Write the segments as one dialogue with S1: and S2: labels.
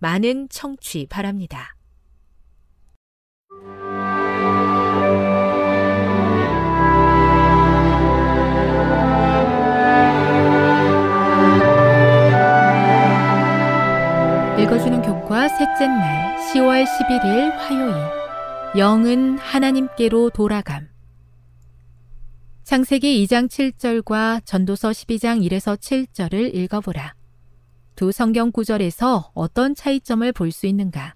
S1: 많은 청취 바랍니다. 읽어주는 교과 셋째 날 10월 11일 화요일 영은 하나님께로 돌아감 창세기 2장 7절과 전도서 12장 1에서 7절을 읽어보라. 두 성경 구절에서 어떤 차이점을 볼 수 있는가?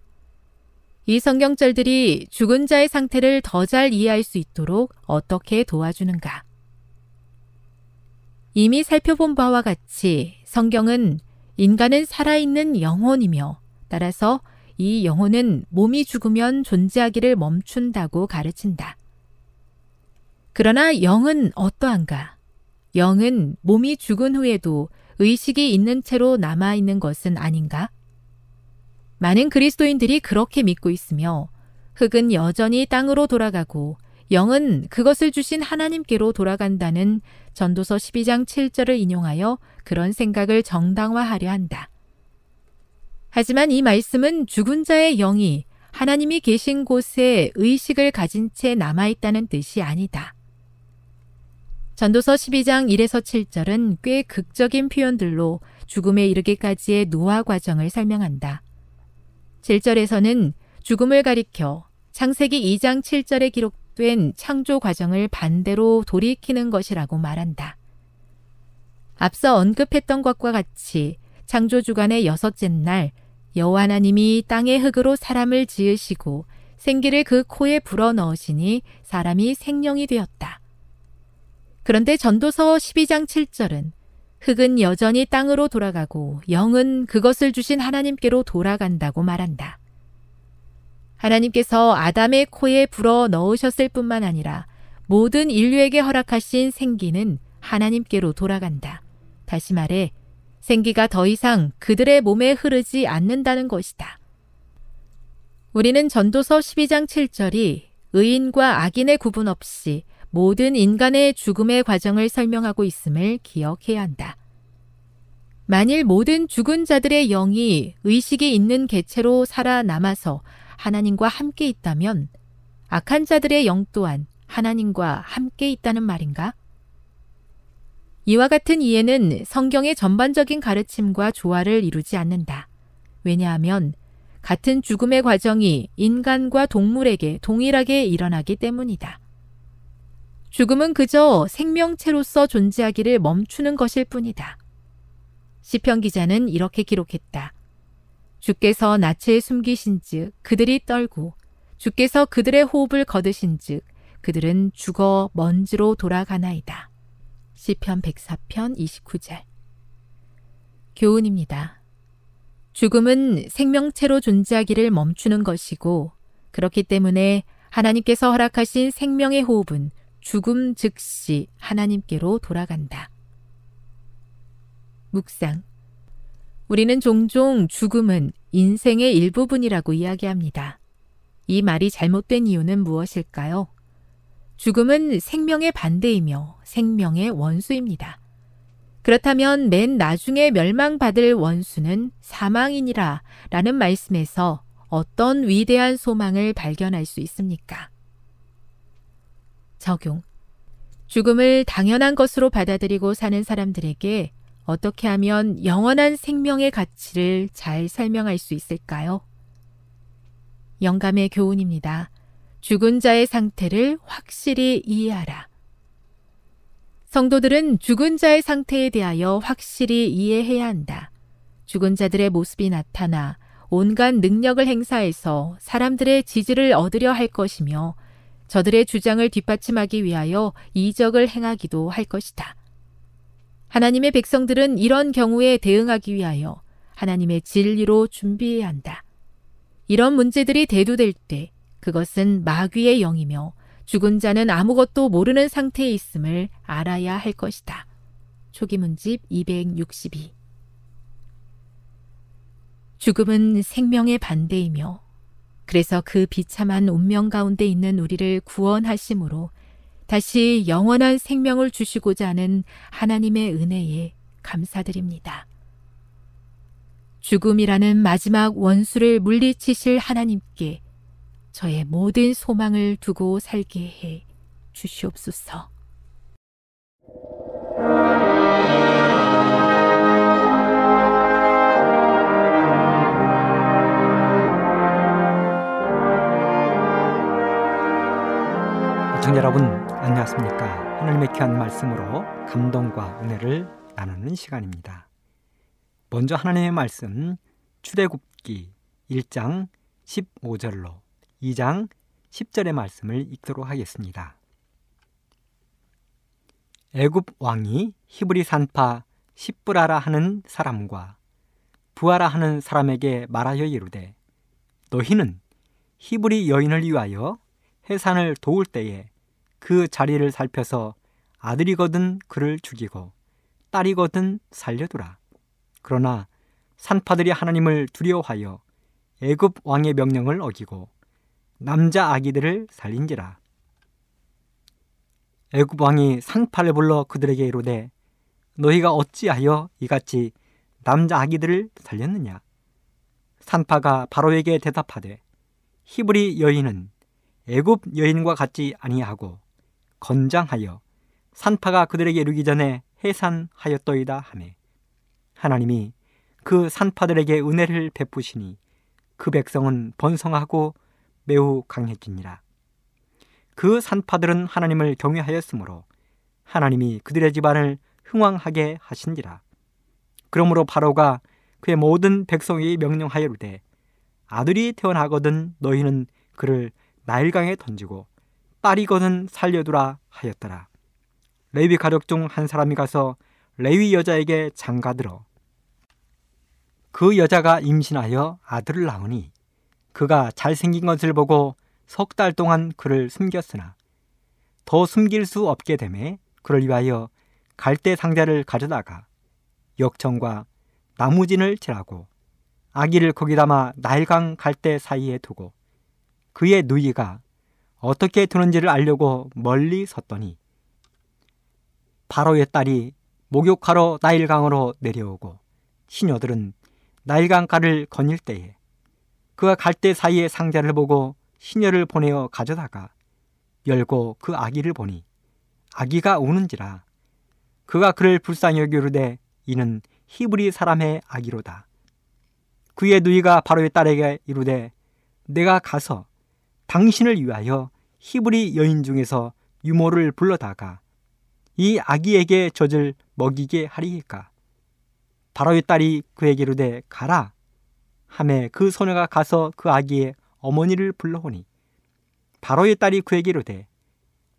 S1: 이 성경절들이 죽은 자의 상태를 더 잘 이해할 수 있도록 어떻게 도와주는가? 이미 살펴본 바와 같이 성경은 인간은 살아있는 영혼이며 따라서 이 영혼은 몸이 죽으면 존재하기를 멈춘다고 가르친다. 그러나 영은 어떠한가? 영은 몸이 죽은 후에도 의식이 있는 채로 남아있는 것은 아닌가? 많은 그리스도인들이 그렇게 믿고 있으며 흙은 여전히 땅으로 돌아가고 영은 그것을 주신 하나님께로 돌아간다는 전도서 12장 7절을 인용하여 그런 생각을 정당화하려 한다. 하지만 이 말씀은 죽은 자의 영이 하나님이 계신 곳에 의식을 가진 채 남아있다는 뜻이 아니다. 전도서 12장 1에서 7절은 꽤 극적인 표현들로 죽음에 이르기까지의 노화 과정을 설명한다. 7절에서는 죽음을 가리켜 창세기 2장 7절에 기록된 창조 과정을 반대로 돌이키는 것이라고 말한다. 앞서 언급했던 것과 같이 창조 주간의 여섯째 날 여호와 하나님이 땅의 흙으로 사람을 지으시고 생기를 그 코에 불어 넣으시니 사람이 생명이 되었다. 그런데 전도서 12장 7절은 흙은 여전히 땅으로 돌아가고 영은 그것을 주신 하나님께로 돌아간다고 말한다. 하나님께서 아담의 코에 불어 넣으셨을 뿐만 아니라 모든 인류에게 허락하신 생기는 하나님께로 돌아간다. 다시 말해, 생기가 더 이상 그들의 몸에 흐르지 않는다는 것이다. 우리는 전도서 12장 7절이 의인과 악인의 구분 없이 모든 인간의 죽음의 과정을 설명하고 있음을 기억해야 한다. 만일 모든 죽은 자들의 영이 의식이 있는 개체로 살아남아서 하나님과 함께 있다면 악한 자들의 영 또한 하나님과 함께 있다는 말인가? 이와 같은 이해는 성경의 전반적인 가르침과 조화를 이루지 않는다. 왜냐하면 같은 죽음의 과정이 인간과 동물에게 동일하게 일어나기 때문이다. 죽음은 그저 생명체로서 존재하기를 멈추는 것일 뿐이다. 시편 기자는 이렇게 기록했다. 주께서 낯을 숨기신즉 그들이 떨고 주께서 그들의 호흡을 거두신즉 그들은 죽어 먼지로 돌아가나이다. 시편 104편 29절. 교훈입니다. 죽음은 생명체로 존재하기를 멈추는 것이고 그렇기 때문에 하나님께서 허락하신 생명의 호흡은 죽음 즉시 하나님께로 돌아간다. 묵상. 우리는 종종 죽음은 인생의 일부분이라고 이야기합니다. 이 말이 잘못된 이유는 무엇일까요? 죽음은 생명의 반대이며 생명의 원수입니다. 그렇다면 맨 나중에 멸망받을 원수는 사망이니라 라는 말씀에서 어떤 위대한 소망을 발견할 수 있습니까? 적용. 죽음을 당연한 것으로 받아들이고 사는 사람들에게 어떻게 하면 영원한 생명의 가치를 잘 설명할 수 있을까요? 영감의 교훈입니다. 죽은 자의 상태를 확실히 이해하라. 성도들은 죽은 자의 상태에 대하여 확실히 이해해야 한다. 죽은 자들의 모습이 나타나 온갖 능력을 행사해서 사람들의 지지를 얻으려 할 것이며 저들의 주장을 뒷받침하기 위하여 이적을 행하기도 할 것이다. 하나님의 백성들은 이런 경우에 대응하기 위하여 하나님의 진리로 준비해야 한다. 이런 문제들이 대두될 때 그것은 마귀의 영이며 죽은 자는 아무것도 모르는 상태에 있음을 알아야 할 것이다. 초기문집 262 죽음은 생명의 반대이며 그래서 그 비참한 운명 가운데 있는 우리를 구원하심으로 다시 영원한 생명을 주시고자 하는 하나님의 은혜에 감사드립니다. 죽음이라는 마지막 원수를 물리치실 하나님께 저의 모든 소망을 두고 살게 해 주시옵소서.
S2: 청자 여러분 안녕하십니까 하나님의 귀한 말씀으로 감동과 은혜를 나누는 시간입니다 먼저 하나님의 말씀 출애굽기 1장 15절로 2장 10절의 말씀을 읽도록 하겠습니다. 애굽 왕이 히브리 산파 십브라라 하는 사람과 부하라 하는 사람에게 말하여 이르되 너희는 히브리 여인을 위하여 해산을 도울 때에 그 자리를 살펴서 아들이거든 그를 죽이고 딸이거든 살려두라. 그러나 산파들이 하나님을 두려워하여 애굽 왕의 명령을 어기고 남자 아기들을 살린지라. 애굽 왕이 상파를 불러 그들에게 이르되 너희가 어찌하여 이같이 남자 아기들을 살렸느냐? 산파가 바로에게 대답하되 히브리 여인은 애굽 여인과 같지 아니하고 건장하여 산파가 그들에게 이르기 전에 해산하였더이다 하매 하나님이 그 산파들에게 은혜를 베푸시니 그 백성은 번성하고 매우 강해지니라. 그 산파들은 하나님을 경외하였으므로 하나님이 그들의 집안을 흥왕하게 하신지라. 그러므로 바로가 그의 모든 백성이 명령하여르되 아들이 태어나거든 너희는 그를 나일강에 던지고 딸이거든 살려두라 하였더라. 레위 가족 중 한 사람이 가서 레위 여자에게 장가들어 그 여자가 임신하여 아들을 낳으니 그가 잘생긴 것을 보고 석 달 동안 그를 숨겼으나 더 숨길 수 없게 되매 그를 위하여 갈대 상자를 가져다가 역청과 나무진을 칠하고 아기를 거기 담아 나일강 갈대 사이에 두고 그의 누이가 어떻게 두는지를 알려고 멀리 섰더니 바로의 딸이 목욕하러 나일강으로 내려오고 시녀들은 나일강가를 거닐 때에 그가 갈대 사이의 상자를 보고 시녀를 보내어 가져다가 열고 그 아기를 보니 아기가 우는지라 그가 그를 불쌍히 여기르되 이는 히브리 사람의 아기로다. 그의 누이가 바로의 딸에게 이르되 내가 가서 당신을 위하여 히브리 여인 중에서 유모를 불러다가 이 아기에게 젖을 먹이게 하리이까 바로의 딸이 그에게 이르되 가라 함에 그 소녀가 가서 그 아기의 어머니를 불러오니 바로의 딸이 그에게 이르되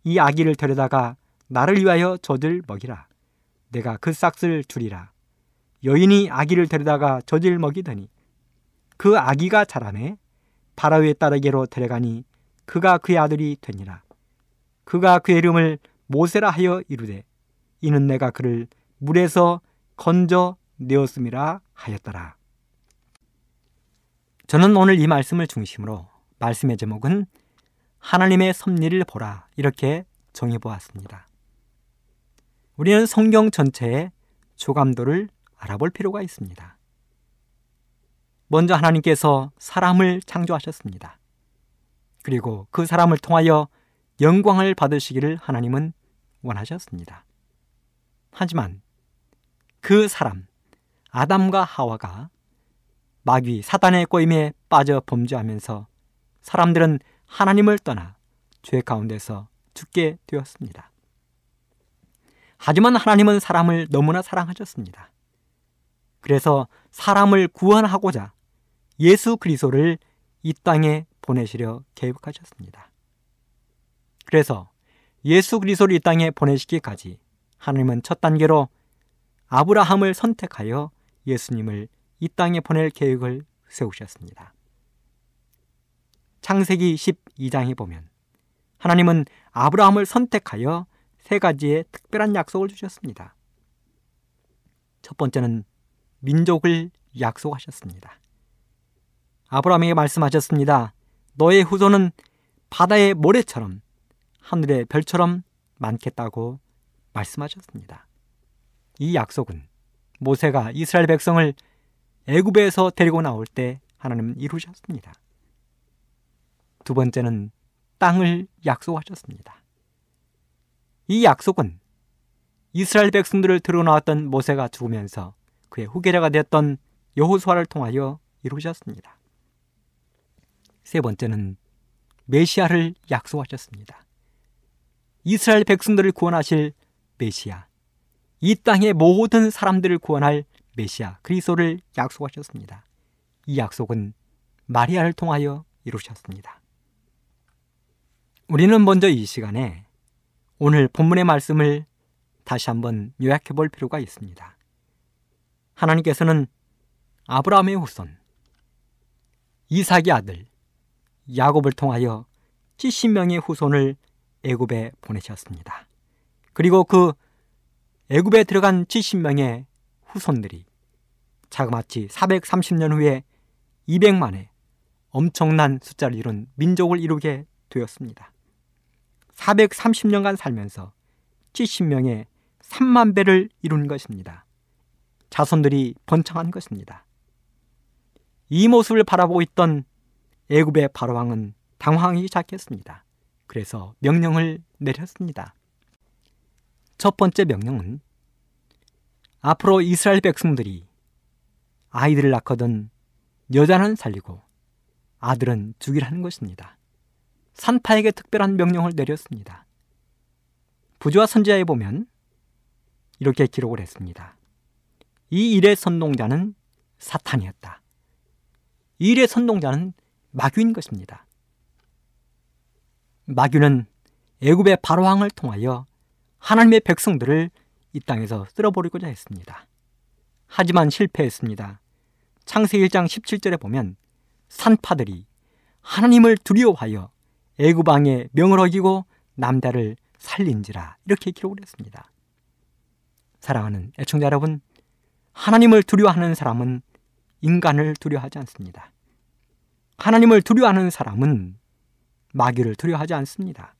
S2: 이 아기를 데려다가 나를 위하여 젖을 먹이라. 내가 그 싹을 주리라. 여인이 아기를 데려다가 젖을 먹이더니 그 아기가 자라매 바라의 딸에게로 데려가니 그가 그의 아들이 되니라. 그가 그의 이름을 모세라 하여 이르되 이는 내가 그를 물에서 건져 내었음이라 하였더라. 저는 오늘 이 말씀을 중심으로 말씀의 제목은 하나님의 섭리를 보라 이렇게 정해 보았습니다. 우리는 성경 전체의 조감도를 알아볼 필요가 있습니다. 먼저 하나님께서 사람을 창조하셨습니다. 그리고 그 사람을 통하여 영광을 받으시기를 하나님은 원하셨습니다. 하지만 그 사람, 아담과 하와가 마귀 사단의 꼬임에 빠져 범죄하면서 사람들은 하나님을 떠나 죄 가운데서 죽게 되었습니다. 하지만 하나님은 사람을 너무나 사랑하셨습니다. 그래서 사람을 구원하고자 예수 그리스도를 이 땅에 보내시려 계획하셨습니다. 그래서 예수 그리스도를 이 땅에 보내시기까지 하나님은 첫 단계로 아브라함을 선택하여 예수님을 이 땅에 보낼 계획을 세우셨습니다. 창세기 12장에 보면 하나님은 아브라함을 선택하여 세 가지의 특별한 약속을 주셨습니다. 첫 번째는 민족을 약속하셨습니다. 아브라함에게 말씀하셨습니다. 너의 후손은 바다의 모래처럼 하늘의 별처럼 많겠다고 말씀하셨습니다. 이 약속은 모세가 이스라엘 백성을 애굽에서 데리고 나올 때 하나님은 이루셨습니다. 두 번째는 땅을 약속하셨습니다. 이 약속은 이스라엘 백성들을 들어 나왔던 모세가 죽으면서 그의 후계자가 되었던 여호수아를 통하여 이루셨습니다. 세 번째는 메시아를 약속하셨습니다. 이스라엘 백성들을 구원하실 메시아, 이 땅의 모든 사람들을 구원할 메시아 그리스도를 약속하셨습니다. 이 약속은 마리아를 통하여 이루셨습니다. 우리는 먼저 이 시간에 오늘 본문의 말씀을 다시 한번 요약해 볼 필요가 있습니다. 하나님께서는 아브라함의 후손, 이삭의 아들, 야곱을 통하여 70명의 후손을 애굽에 보내셨습니다. 그리고 그 애굽에 들어간 70명의 후손들이 자그마치 430년 후에 200만의 엄청난 숫자를 이룬 민족을 이루게 되었습니다. 430년간 살면서 70명의 3만 배를 이룬 것입니다. 자손들이 번창한 것입니다. 이 모습을 바라보고 있던 애굽의 바로왕은 당황하기 시작했습니다. 그래서 명령을 내렸습니다. 첫 번째 명령은 앞으로 이스라엘 백성들이 아이들을 낳거든 여자는 살리고 아들은 죽이라는 것입니다. 산파에게 특별한 명령을 내렸습니다. 부조와 선지자에 보면 이렇게 기록을 했습니다. 이 일의 선동자는 사탄이었다. 이 일의 선동자는 마귀인 것입니다. 마귀는 애굽의 바로왕을 통하여 하나님의 백성들을 이 땅에서 쓸어버리고자 했습니다. 하지만 실패했습니다. 창세기 1장 17절에 보면 산파들이 하나님을 두려워하여 애굽 왕의 명을 어기고 남자를 살린지라 이렇게 기록을 했습니다. 사랑하는 애청자 여러분, 하나님을 두려워하는 사람은 인간을 두려워하지 않습니다. 하나님을 두려워하는 사람은 마귀를 두려워하지 않습니다.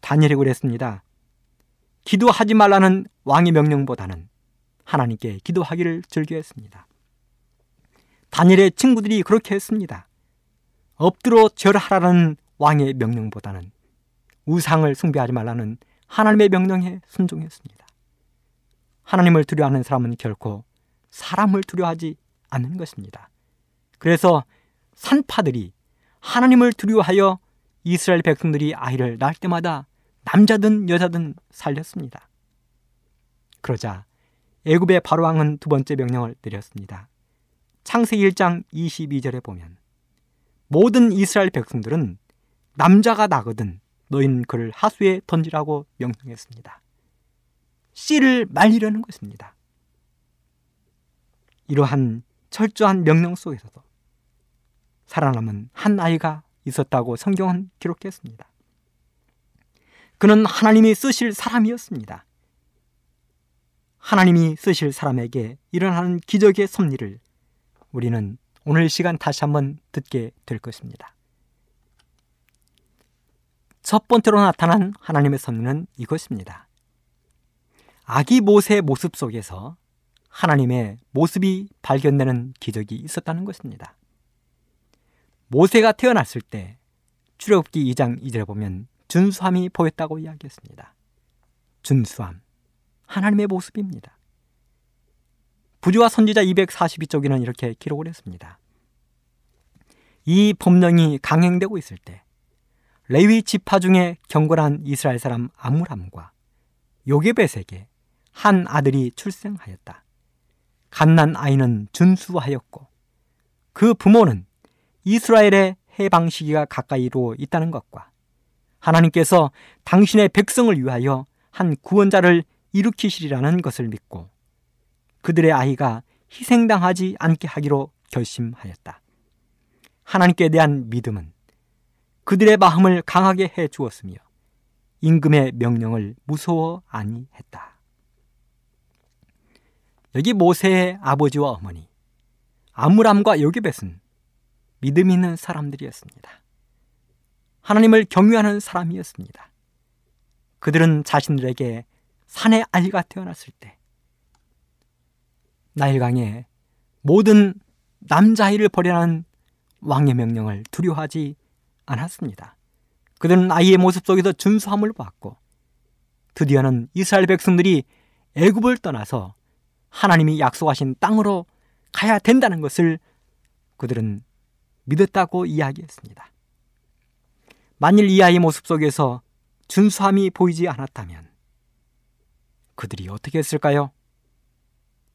S2: 다니엘이 그랬습니다. 기도하지 말라는 왕의 명령보다는 하나님께 기도하기를 즐겨했습니다. 다니엘의 친구들이 그렇게 했습니다. 엎드려 절하라는 왕의 명령보다는 우상을 숭배하지 말라는 하나님의 명령에 순종했습니다. 하나님을 두려워하는 사람은 결코 사람을 두려워하지 않는 것입니다. 그래서 산파들이 하나님을 두려워하여 이스라엘 백성들이 아이를 낳을 때마다 남자든 여자든 살렸습니다. 그러자 애굽의 바로왕은 두 번째 명령을 내렸습니다. 창세기 1장 22절에 보면 모든 이스라엘 백성들은 남자가 나거든 너희는 그를 하수에 던지라고 명령했습니다. 씨를 말리려는 것입니다. 이러한 철저한 명령 속에서도 살아남은 한 아이가 있었다고 성경은 기록했습니다. 그는 하나님이 쓰실 사람이었습니다. 하나님이 쓰실 사람에게 일어나는 기적의 섭리를 우리는 오늘 시간 다시 한번 듣게 될 것입니다. 첫 번째로 나타난 하나님의 섭리는 이것입니다. 아기 모세의 모습 속에서 하나님의 모습이 발견되는 기적이 있었다는 것입니다. 모세가 태어났을 때 출애굽기 2장 2절에 보면 준수함이 보였다고 이야기했습니다. 준수함, 하나님의 모습입니다. 부조와 선지자 242쪽에는 이렇게 기록을 했습니다. 이 법령이 강행되고 있을 때 레위 지파 중에 경건한 이스라엘 사람 아므람과 요게벳에게 한 아들이 출생하였다. 갓난 아이는 준수하였고 그 부모는 이스라엘의 해방 시기가 가까이로 있다는 것과 하나님께서 당신의 백성을 위하여 한 구원자를 일으키시리라는 것을 믿고 그들의 아이가 희생당하지 않게 하기로 결심하였다. 하나님께 대한 믿음은 그들의 마음을 강하게 해 주었으며 임금의 명령을 무서워 아니했다. 여기 모세의 아버지와 어머니 아므람과 요게벳은 믿음 있는 사람들이었습니다. 하나님을 경유하는 사람이었습니다. 그들은 자신들에게 산의 아이가 태어났을 때 나일강에 모든 남자아이를 버리라는 왕의 명령을 두려워하지 않았습니다. 그들은 아이의 모습 속에서 준수함을 보았고 드디어는 이스라엘 백성들이 애굽을 떠나서 하나님이 약속하신 땅으로 가야 된다는 것을 그들은 믿었다고 이야기했습니다. 만일 이 아이의 모습 속에서 준수함이 보이지 않았다면 그들이 어떻게 했을까요?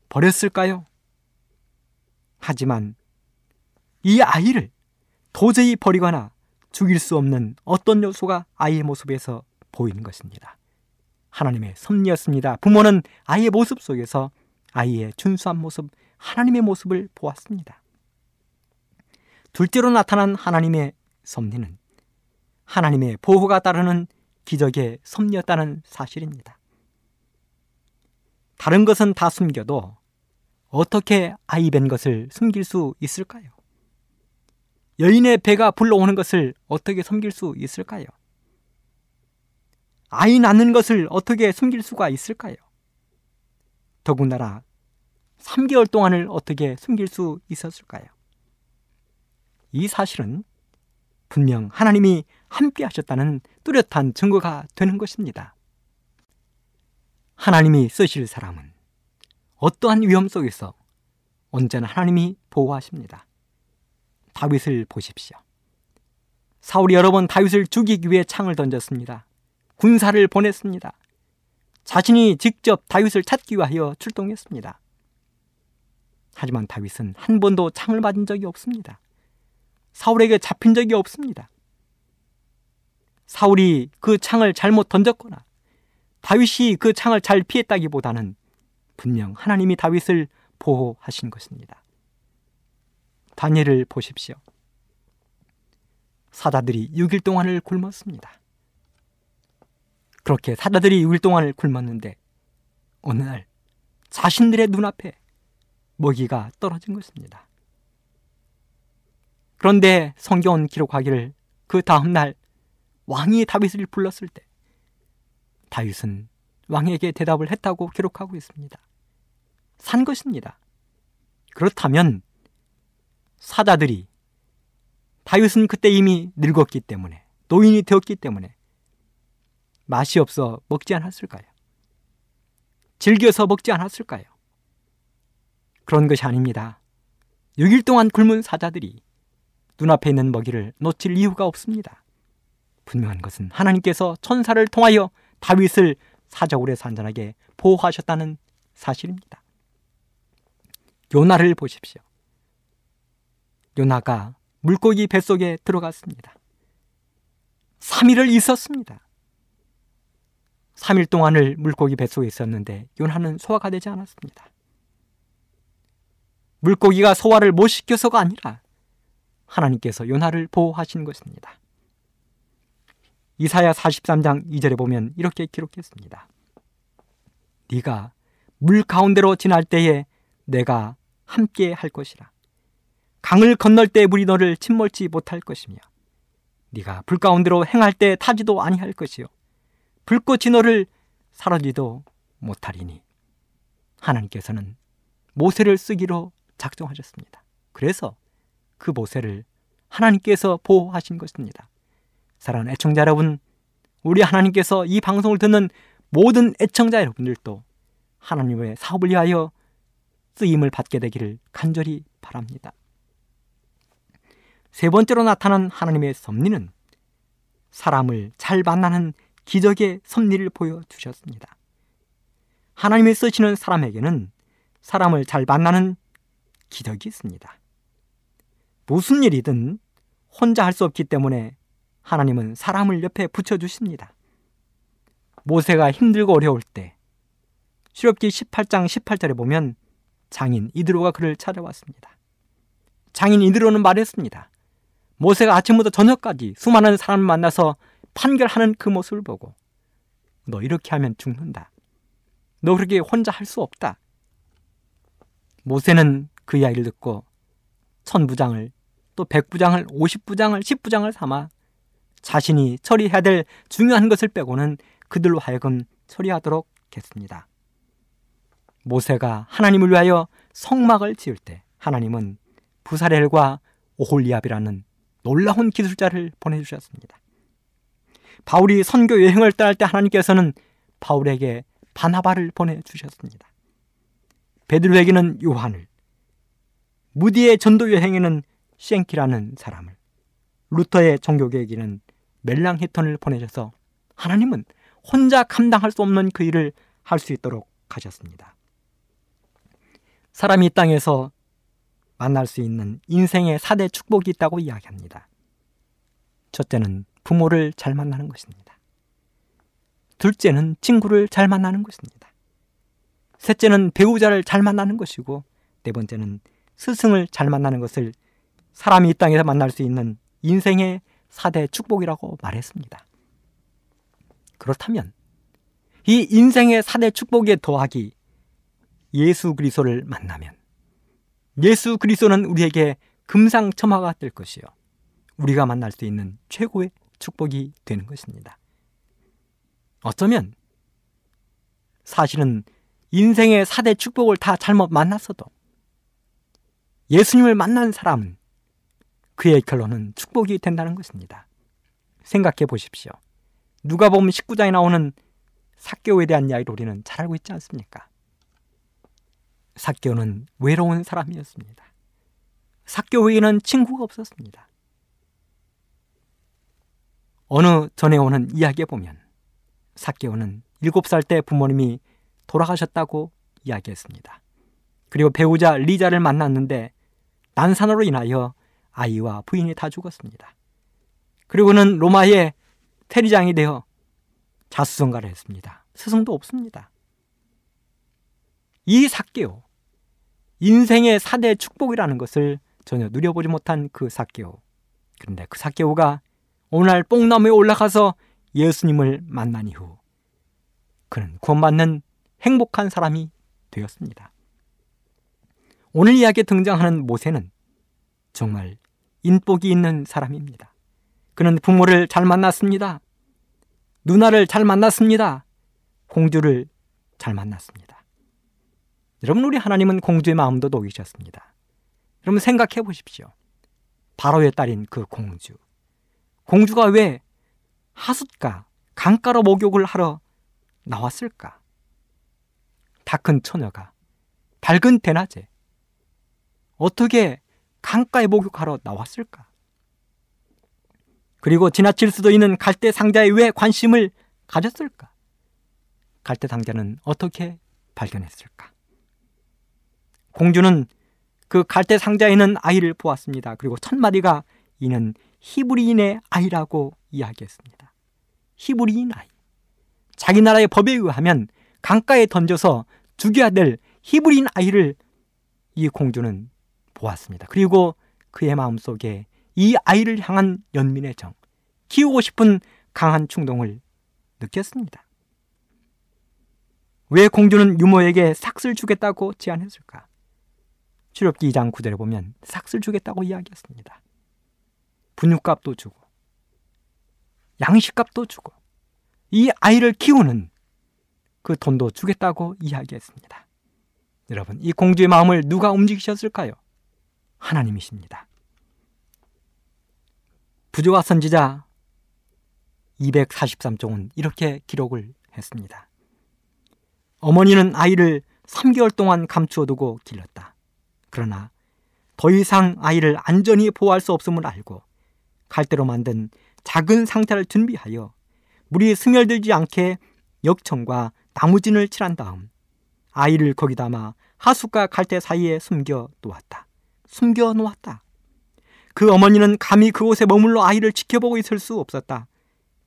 S2: 버렸을까요? 하지만 이 아이를 도저히 버리거나 죽일 수 없는 어떤 요소가 아이의 모습에서 보이는 것입니다. 하나님의 섭리였습니다. 부모는 아이의 모습 속에서 아이의 준수한 모습, 하나님의 모습을 보았습니다. 둘째로 나타난 하나님의 섭리는 하나님의 보호가 따르는 기적의 섭리였다는 사실입니다. 다른 것은 다 숨겨도 어떻게 아이 뵌 것을 숨길 수 있을까요? 여인의 배가 불러오는 것을 어떻게 숨길 수 있을까요? 아이 낳는 것을 어떻게 숨길 수가 있을까요? 더군다나 3개월 동안을 어떻게 숨길 수 있었을까요? 이 사실은 분명 하나님이 함께 하셨다는 뚜렷한 증거가 되는 것입니다. 하나님이 쓰실 사람은 어떠한 위험 속에서 언제나 하나님이 보호하십니다. 다윗을 보십시오. 사울이 여러 번 다윗을 죽이기 위해 창을 던졌습니다. 군사를 보냈습니다. 자신이 직접 다윗을 찾기 위하여 출동했습니다. 하지만 다윗은 한 번도 창을 맞은 적이 없습니다. 사울에게 잡힌 적이 없습니다. 사울이 그 창을 잘못 던졌거나 다윗이 그 창을 잘 피했다기보다는 분명 하나님이 다윗을 보호하신 것입니다. 다니엘을 보십시오. 사자들이 6일 동안을 굶었습니다. 그렇게 사자들이 6일 동안을 굶었는데 어느 날 자신들의 눈앞에 먹이가 떨어진 것입니다. 그런데 성경은 기록하기를 그 다음 날 왕이 다윗을 불렀을 때 다윗은 왕에게 대답을 했다고 기록하고 있습니다. 산 것입니다. 그렇다면 사자들이 다윗은 그때 이미 늙었기 때문에 노인이 되었기 때문에 맛이 없어 먹지 않았을까요? 즐겨서 먹지 않았을까요? 그런 것이 아닙니다. 6일 동안 굶은 사자들이 눈앞에 있는 먹이를 놓칠 이유가 없습니다. 분명한 것은 하나님께서 천사를 통하여 다윗을 사자굴에서 안전하게 보호하셨다는 사실입니다. 요나를 보십시오. 요나가 물고기 뱃속에 들어갔습니다. 3일을 있었습니다. 3일 동안을 물고기 뱃속에 있었는데 요나는 소화가 되지 않았습니다. 물고기가 소화를 못 시켜서가 아니라 하나님께서 요나를 보호하신 것입니다. 이사야 43장 2절에 보면 이렇게 기록했습니다. 네가 물 가운데로 지날 때에 내가 함께 할 것이라. 강을 건널 때 물이 너를 침몰치 못할 것이며 네가 불 가운데로 행할 때 타지도 아니할 것이요 불꽃이 너를 사라지도 못하리니 하나님께서는 모세를 쓰기로 작정하셨습니다. 그래서 그 모세를 하나님께서 보호하신 것입니다. 사랑하는 애청자 여러분, 우리 하나님께서 이 방송을 듣는 모든 애청자 여러분들도 하나님의 사업을 위하여 쓰임을 받게 되기를 간절히 바랍니다. 세 번째로 나타난 하나님의 섭리는 사람을 잘 만나는 기적의 섭리를 보여주셨습니다. 하나님이 쓰시는 사람에게는 사람을 잘 만나는 기적이 있습니다. 무슨 일이든 혼자 할 수 없기 때문에 하나님은 사람을 옆에 붙여주십니다. 모세가 힘들고 어려울 때 출애굽기 18장 18절에 보면 장인 이드로가 그를 찾아왔습니다. 장인 이드로는 말했습니다. 모세가 아침부터 저녁까지 수많은 사람을 만나서 판결하는 그 모습을 보고 너 이렇게 하면 죽는다. 너 그렇게 혼자 할 수 없다. 모세는 그 이야기를 듣고 천부장을 또 백부장을 오십부장을 십부장을 삼아 자신이 처리해야 될 중요한 것을 빼고는 그들로 하여금 처리하도록 했습니다. 모세가 하나님을 위하여 성막을 지을 때 하나님은 부사렐과 오홀리압이라는 놀라운 기술자를 보내주셨습니다. 바울이 선교 여행을 떠날 때 하나님께서는 바울에게 바나바를 보내주셨습니다. 베드로에게는 요한을, 무디의 전도 여행에는 시키라는 사람을, 루터의 종교계에게는 멜랑 히턴을 보내셔서 하나님은 혼자 감당할 수 없는 그 일을 할 수 있도록 하셨습니다. 사람이 이 땅에서 만날 수 있는 인생의 4대 축복이 있다고 이야기합니다. 첫째는 부모를 잘 만나는 것입니다. 둘째는 친구를 잘 만나는 것입니다. 셋째는 배우자를 잘 만나는 것이고 네 번째는 스승을 잘 만나는 것을 사람이 이 땅에서 만날 수 있는 인생의 4대 축복이라고 말했습니다. 그렇다면 이 인생의 4대 축복에 더하기 예수 그리스도를 만나면 예수 그리스도는 우리에게 금상첨화가 될 것이요. 우리가 만날 수 있는 최고의 축복이 되는 것입니다. 어쩌면 사실은 인생의 4대 축복을 다 잘못 만났어도 예수님을 만난 사람은 그의 결론은 축복이 된다는 것입니다. 생각해 보십시오. 누가 보면 19장에 나오는 사개오에 대한 이야기를 우리는 잘 알고 있지 않습니까? 사개오는 외로운 사람이었습니다. 사개오에는 친구가 없었습니다. 어느 전에 오는 이야기에 보면 사개오는 7살 때 부모님이 돌아가셨다고 이야기했습니다. 그리고 배우자 리자를 만났는데 난산으로 인하여 아이와 부인이 다 죽었습니다. 그리고는 로마의 테리장이 되어 자수성가를 했습니다. 스승도 없습니다. 이 사개오, 인생의 4대 축복이라는 것을 전혀 누려보지 못한 그 사개오. 그런데 그 사개오가 오늘 뽕나무에 올라가서 예수님을 만난 이후 그는 구원받는 행복한 사람이 되었습니다. 오늘 이야기에 등장하는 모세는 정말 인복이 있는 사람입니다. 그는 부모를 잘 만났습니다. 누나를 잘 만났습니다. 공주를 잘 만났습니다. 여러분, 우리 하나님은 공주의 마음도 녹이셨습니다. 여러분, 생각해 보십시오. 바로의 딸인 그 공주. 공주가 왜 하숫가, 강가로 목욕을 하러 나왔을까? 다 큰 처녀가 밝은 대낮에 어떻게 강가에 목욕하러 나왔을까? 그리고 지나칠 수도 있는 갈대 상자에 왜 관심을 가졌을까? 갈대 상자는 어떻게 발견했을까? 공주는 그 갈대 상자에 있는 아이를 보았습니다. 그리고 첫 마디가 이는 히브리인의 아이라고 이야기했습니다. 히브리인 아이. 자기 나라의 법에 의하면 강가에 던져서 죽여야 될 히브리인 아이를 이 공주는 보았습니다. 그리고 그의 마음속에 이 아이를 향한 연민의 정, 키우고 싶은 강한 충동을 느꼈습니다. 왜 공주는 유모에게 삭슬 주겠다고 제안했을까? 출애굽기 2장 9절에 보면 삭슬 주겠다고 이야기했습니다. 분유값도 주고 양식값도 주고 이 아이를 키우는 그 돈도 주겠다고 이야기했습니다. 여러분, 이 공주의 마음을 누가 움직이셨을까요? 하나님이십니다. 부조와 선지자 243쪽은 이렇게 기록을 했습니다. 어머니는 아이를 3개월 동안 감추어 두고 길렀다. 그러나 더 이상 아이를 안전히 보호할 수 없음을 알고 갈대로 만든 작은 상자를 준비하여 물이 스며들지 않게 역청과 나무진을 칠한 다음 아이를 거기 담아 하수과 갈대 사이에 숨겨 놓았다. 숨겨 놓았다. 그 어머니는 감히 그곳에 머물러 아이를 지켜보고 있을 수 없었다.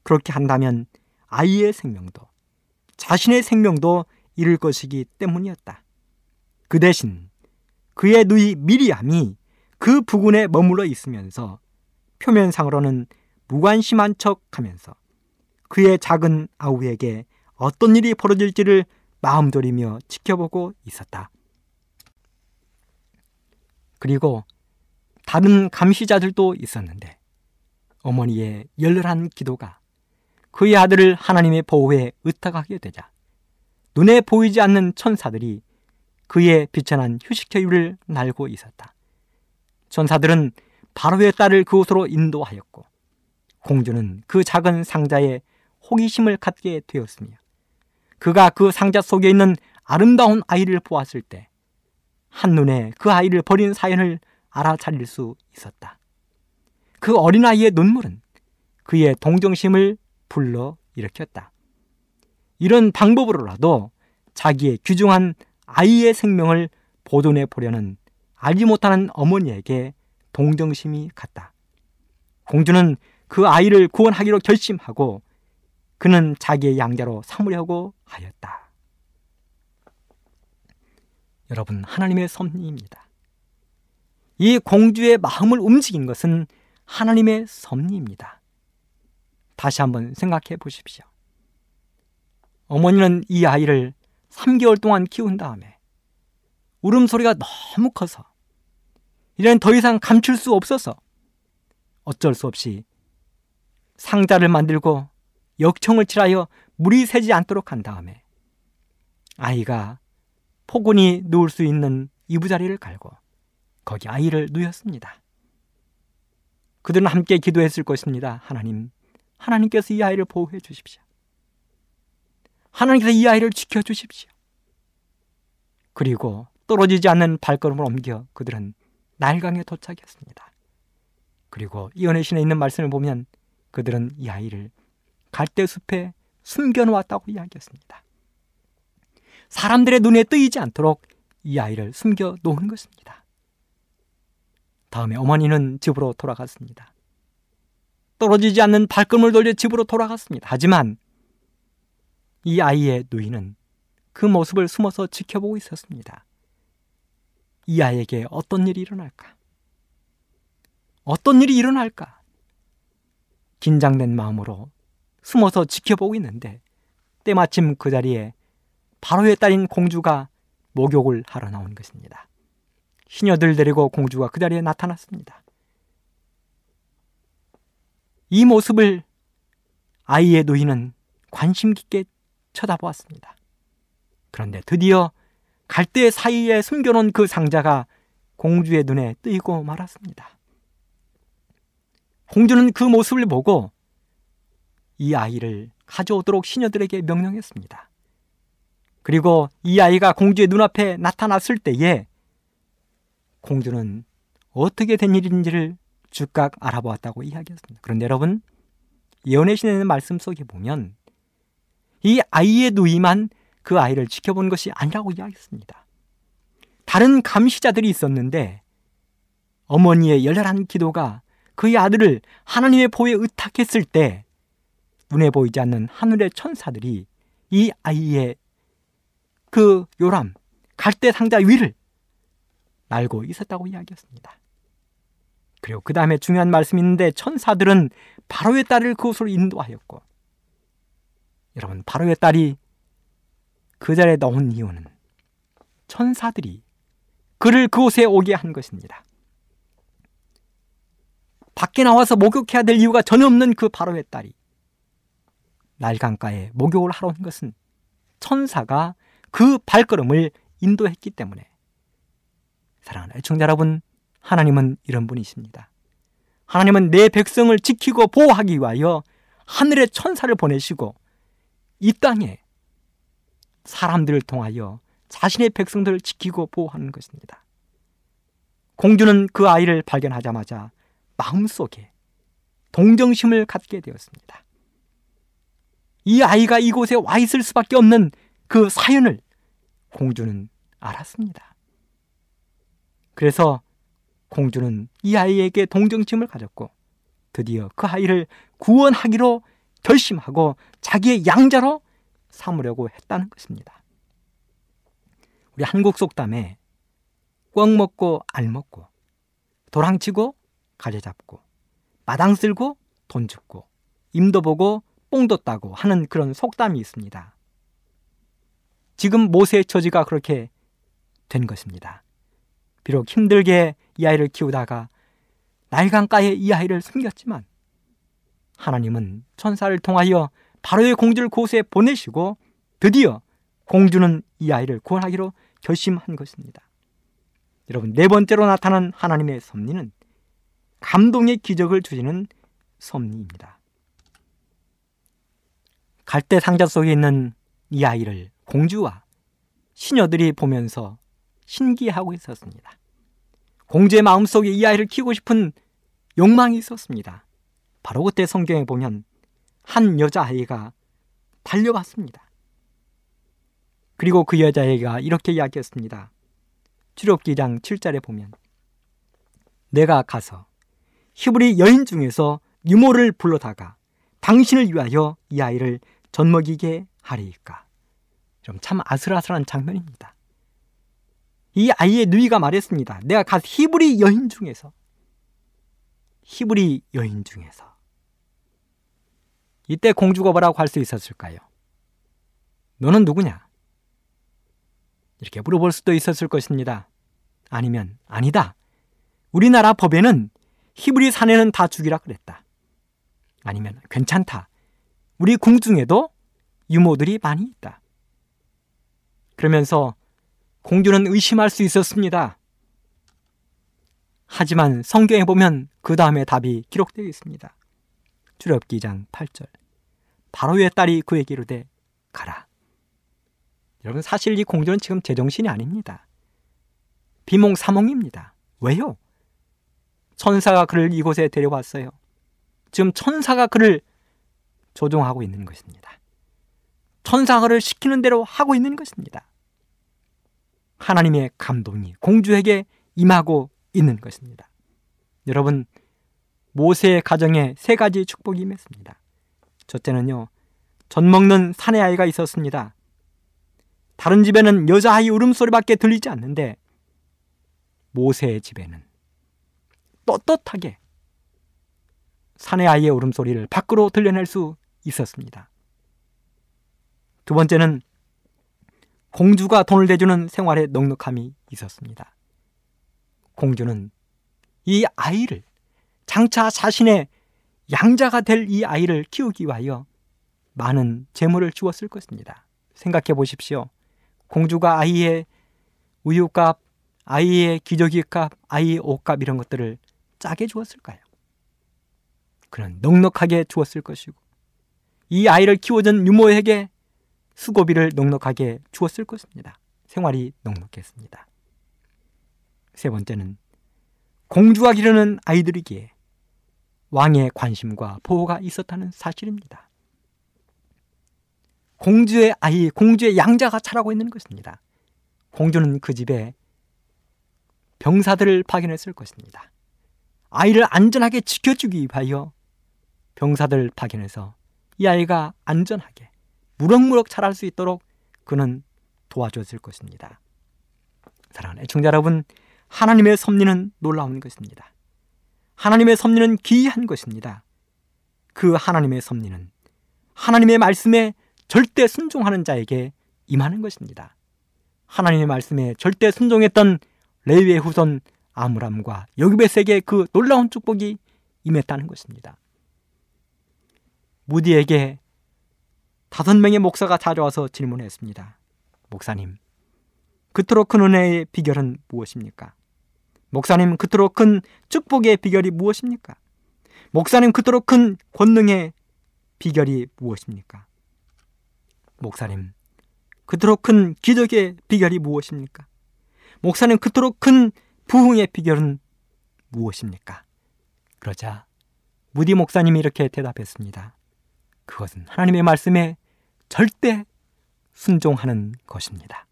S2: 그렇게 한다면 아이의 생명도 자신의 생명도 잃을 것이기 때문이었다. 그 대신 그의 누이 미리암이 그 부근에 머물러 있으면서 표면상으로는 무관심한 척 하면서 그의 작은 아우에게 어떤 일이 벌어질지를 마음돌이며 지켜보고 있었다. 그리고 다른 감시자들도 있었는데 어머니의 열렬한 기도가 그의 아들을 하나님의 보호에 의탁하게 되자 눈에 보이지 않는 천사들이 그의 비천한 휴식처유를 날고 있었다. 천사들은 바로의 딸을 그곳으로 인도하였고 공주는 그 작은 상자에 호기심을 갖게 되었으며 그가 그 상자 속에 있는 아름다운 아이를 보았을 때 한눈에 그 아이를 버린 사연을 알아차릴 수 있었다. 그 어린아이의 눈물은 그의 동정심을 불러 일으켰다. 이런 방법으로라도 자기의 귀중한 아이의 생명을 보존해 보려는 알지 못하는 어머니에게 동정심이 갔다. 공주는 그 아이를 구원하기로 결심하고 그는 자기의 양자로 삼으려고 하였다. 여러분, 하나님의 섭리입니다. 이 공주의 마음을 움직인 것은 하나님의 섭리입니다. 다시 한번 생각해 보십시오. 어머니는 이 아이를 3개월 동안 키운 다음에 울음소리가 너무 커서 이젠 더 이상 감출 수 없어서 어쩔 수 없이 상자를 만들고 역청을 칠하여 물이 새지 않도록 한 다음에 아이가 포근히 누울 수 있는 이부자리를 갈고 거기 아이를 누였습니다. 그들은 함께 기도했을 것입니다. 하나님, 하나님께서 이 아이를 보호해 주십시오. 하나님께서 이 아이를 지켜 주십시오. 그리고 떨어지지 않는 발걸음을 옮겨 그들은 날강에 도착했습니다. 그리고 이언의 신에 있는 말씀을 보면 그들은 이 아이를 갈대 숲에 숨겨놓았다고 이야기했습니다. 사람들의 눈에 뜨이지 않도록 이 아이를 숨겨 놓은 것입니다. 다음에 어머니는 집으로 돌아갔습니다. 떨어지지 않는 발걸음을 돌려 집으로 돌아갔습니다. 하지만 이 아이의 누이는 그 모습을 숨어서 지켜보고 있었습니다. 이 아이에게 어떤 일이 일어날까? 어떤 일이 일어날까? 긴장된 마음으로 숨어서 지켜보고 있는데 때마침 그 자리에 바로의 딸인 공주가 목욕을 하러 나온 것입니다. 시녀들 데리고 공주가 그 자리에 나타났습니다. 이 모습을 아이의 노인은 관심 깊게 쳐다보았습니다. 그런데 드디어 갈대 사이에 숨겨놓은 그 상자가 공주의 눈에 뜨이고 말았습니다. 공주는 그 모습을 보고 이 아이를 가져오도록 시녀들에게 명령했습니다. 그리고 이 아이가 공주의 눈앞에 나타났을 때에 공주는 어떻게 된 일인지를 즉각 알아보았다고 이야기했습니다. 그런데 여러분, 예언의 신의 말씀 속에 보면 이 아이의 누이만 그 아이를 지켜본 것이 아니라고 이야기했습니다. 다른 감시자들이 있었는데 어머니의 열렬한 기도가 그의 아들을 하나님의 보호에 의탁했을 때 눈에 보이지 않는 하늘의 천사들이 이 아이의 그 요람 갈대 상자 위를 날고 있었다고 이야기했습니다. 그리고 그 다음에 중요한 말씀이 있는데 천사들은 바로의 딸을 그곳으로 인도하였고 여러분 바로의 딸이 그 자리에 넣은 이유는 천사들이 그를 그곳에 오게 한 것입니다. 밖에 나와서 목욕해야 될 이유가 전혀 없는 그 바로의 딸이 날강가에 목욕을 하러 온 것은 천사가 그 발걸음을 인도했기 때문에 사랑하는 애청자 여러분 하나님은 이런 분이십니다. 하나님은 내 백성을 지키고 보호하기 위하여 하늘의 천사를 보내시고 이 땅에 사람들을 통하여 자신의 백성들을 지키고 보호하는 것입니다. 공주는 그 아이를 발견하자마자 마음속에 동정심을 갖게 되었습니다. 이 아이가 이곳에 와 있을 수밖에 없는 그 사연을 공주는 알았습니다. 그래서 공주는 이 아이에게 동정심을 가졌고 드디어 그 아이를 구원하기로 결심하고 자기의 양자로 삼으려고 했다는 것입니다. 우리 한국 속담에 꿩 먹고 알 먹고 도랑치고 가재 잡고 마당 쓸고 돈 줍고 임도 보고 뽕도 따고 하는 그런 속담이 있습니다. 지금 모세의 처지가 그렇게 된 것입니다. 비록 힘들게 이 아이를 키우다가 날강가에 이 아이를 숨겼지만 하나님은 천사를 통하여 바로의 공주를 곳에 보내시고 드디어 공주는 이 아이를 구원하기로 결심한 것입니다. 여러분, 네 번째로 나타난 하나님의 섭리는 감동의 기적을 주시는 섭리입니다. 갈대 상자 속에 있는 이 아이를 공주와 시녀들이 보면서 신기하고 있었습니다. 공주의 마음속에 이 아이를 키우고 싶은 욕망이 있었습니다. 바로 그때 성경에 보면 한 여자아이가 달려왔습니다. 그리고 그 여자아이가 이렇게 이야기했습니다. 출애기장 7절에 보면 내가 가서 히브리 여인 중에서 유모를 불러다가 당신을 위하여 이 아이를 젖먹이게 하리이까. 좀 참 아슬아슬한 장면입니다. 이 아이의 누이가 말했습니다. 내가 가 히브리 여인 중에서 히브리 여인 중에서 이때 공주가 뭐라고 할 수 있었을까요? 너는 누구냐? 이렇게 물어볼 수도 있었을 것입니다. 아니면 아니다. 우리나라 법에는 히브리 사내는 다 죽이라 그랬다. 아니면 괜찮다. 우리 궁중에도 유모들이 많이 있다. 그러면서 공주는 의심할 수 있었습니다. 하지만 성경에 보면 그 다음에 답이 기록되어 있습니다. 출애굽기 장 8절. 바로의 딸이 그에게 이르되 가라. 여러분 사실 이 공주는 지금 제정신이 아닙니다. 비몽사몽입니다. 왜요? 천사가 그를 이곳에 데려왔어요. 지금 천사가 그를 조종하고 있는 것입니다. 그를 시키는 대로 하고 있는 것입니다. 하나님의 감동이 공주에게 임하고 있는 것입니다. 여러분, 모세의 가정에 세 가지 축복이 임했습니다. 첫째는요, 젖 먹는 사내 아이가 있었습니다. 다른 집에는 여자아이 울음소리밖에 들리지 않는데, 모세의 집에는 떳떳하게 사내 아이의 울음소리를 밖으로 들려낼 수 있었습니다. 두 번째는 공주가 돈을 대주는 생활에 넉넉함이 있었습니다. 공주는 이 아이를 장차 자신의 양자가 될 이 아이를 키우기 위하여 많은 재물을 주었을 것입니다. 생각해 보십시오. 공주가 아이의 우유값, 아이의 기저귀 값, 아이의 옷값 이런 것들을 짜게 주었을까요? 그는 넉넉하게 주었을 것이고 이 아이를 키워준 유모에게 수고비를 넉넉하게 주었을 것입니다. 생활이 넉넉했습니다. 세 번째는 공주가 기르는 아이들이기에 왕의 관심과 보호가 있었다는 사실입니다. 공주의 아이, 공주의 양자가 자라고 있는 것입니다. 공주는 그 집에 병사들을 파견했을 것입니다. 아이를 안전하게 지켜주기 위하여 병사들 파견해서 이 아이가 안전하게 무럭무럭 자랄 수 있도록 그는 도와줬을 것입니다. 사랑하는 애청자 여러분, 하나님의 섭리는 놀라운 것입니다. 하나님의 섭리는 기이한 것입니다. 그 하나님의 섭리는 하나님의 말씀에 절대 순종하는 자에게 임하는 것입니다. 하나님의 말씀에 절대 순종했던 레위의 후손 아므람과 여기벳에게 그 놀라운 축복이 임했다는 것입니다. 무디에게 다섯 명의 목사가 찾아와서 질문했습니다. 목사님, 그토록 큰 은혜의 비결은 무엇입니까? 목사님, 그토록 큰 축복의 비결이 무엇입니까? 목사님, 그토록 큰 권능의 비결이 무엇입니까? 목사님, 그토록 큰 기적의 비결이 무엇입니까? 목사님, 그토록 큰 부흥의 비결은 무엇입니까? 그러자 무디 목사님이 이렇게 대답했습니다. 그것은 하나님의 말씀에 절대 순종하는 것입니다.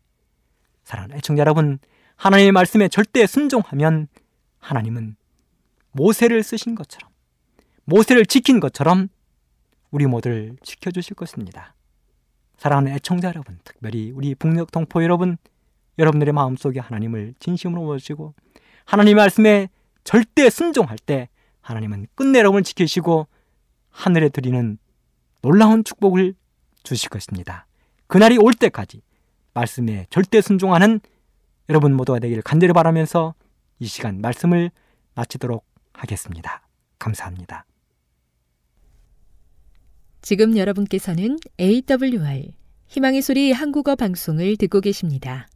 S2: 사랑하는 애청자 여러분, 하나님의 말씀에 절대 순종하면 하나님은 모세를 쓰신 것처럼, 모세를 지킨 것처럼 우리 모두를 지켜주실 것입니다. 사랑하는 애청자 여러분, 특별히 우리 북녘 동포 여러분, 여러분들의 마음속에 하나님을 진심으로 모시고 하나님의 말씀에 절대 순종할 때 하나님은 끝내 여러분을 지키시고 하늘에 드리는 놀라운 축복을 주실 것입니다. 그날이 올 때까지 말씀에 절대 순종하는 여러분 모두가 되기를 간절히 바라면서 이 시간 말씀을 마치도록 하겠습니다. 감사합니다.
S1: 지금 여러분께서는 AWR 희망의 소리 한국어 방송을 듣고 계십니다.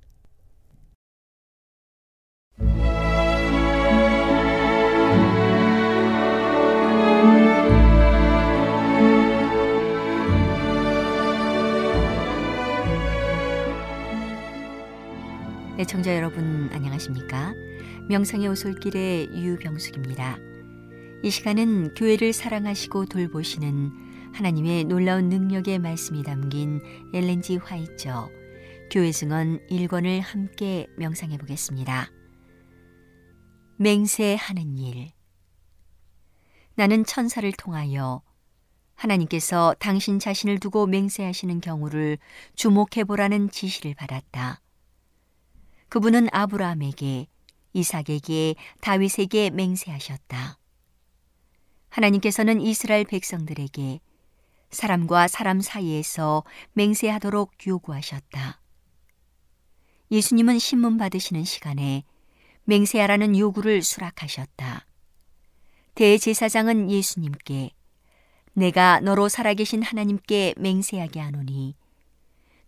S3: 애청자 네, 여러분 안녕하십니까? 명상의 오솔길의 유병숙입니다. 이 시간은 교회를 사랑하시고 돌보시는 하나님의 놀라운 능력의 말씀이 담긴 엘렌지 화이처 교회 증언 1권을 함께 명상해 보겠습니다. 맹세하는 일 나는 천사를 통하여 하나님께서 당신 자신을 두고 맹세하시는 경우를 주목해 보라는 지시를 받았다. 그분은 아브라함에게 이삭에게 다윗에게 맹세하셨다. 하나님께서는 이스라엘 백성들에게 사람과 사람 사이에서 맹세하도록 요구하셨다. 예수님은 신문 받으시는 시간에 맹세하라는 요구를 수락하셨다. 대제사장은 예수님께 내가 너로 살아계신 하나님께 맹세하게 하노니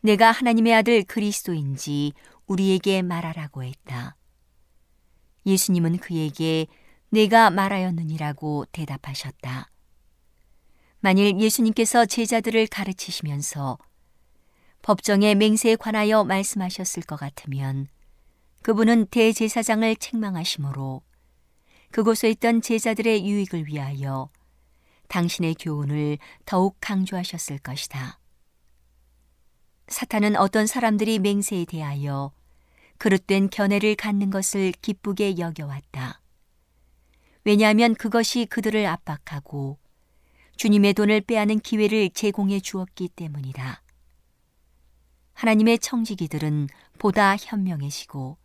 S3: 내가 하나님의 아들 그리스도인지 우리에게 말하라고 했다. 예수님은 그에게 내가 말하였느니라고 대답하셨다. 만일 예수님께서 제자들을 가르치시면서 법정의 맹세에 관하여 말씀하셨을 것 같으면 그분은 대제사장을 책망하시므로 그곳에 있던 제자들의 유익을 위하여 당신의 교훈을 더욱 강조하셨을 것이다. 사탄은 어떤 사람들이 맹세에 대하여 그릇된 견해를 갖는 것을 기쁘게 여겨왔다. 왜냐하면 그것이 그들을 압박하고 주님의 돈을 빼앗는 기회를 제공해 주었기 때문이다. 하나님의 청지기들은 보다 현명해지고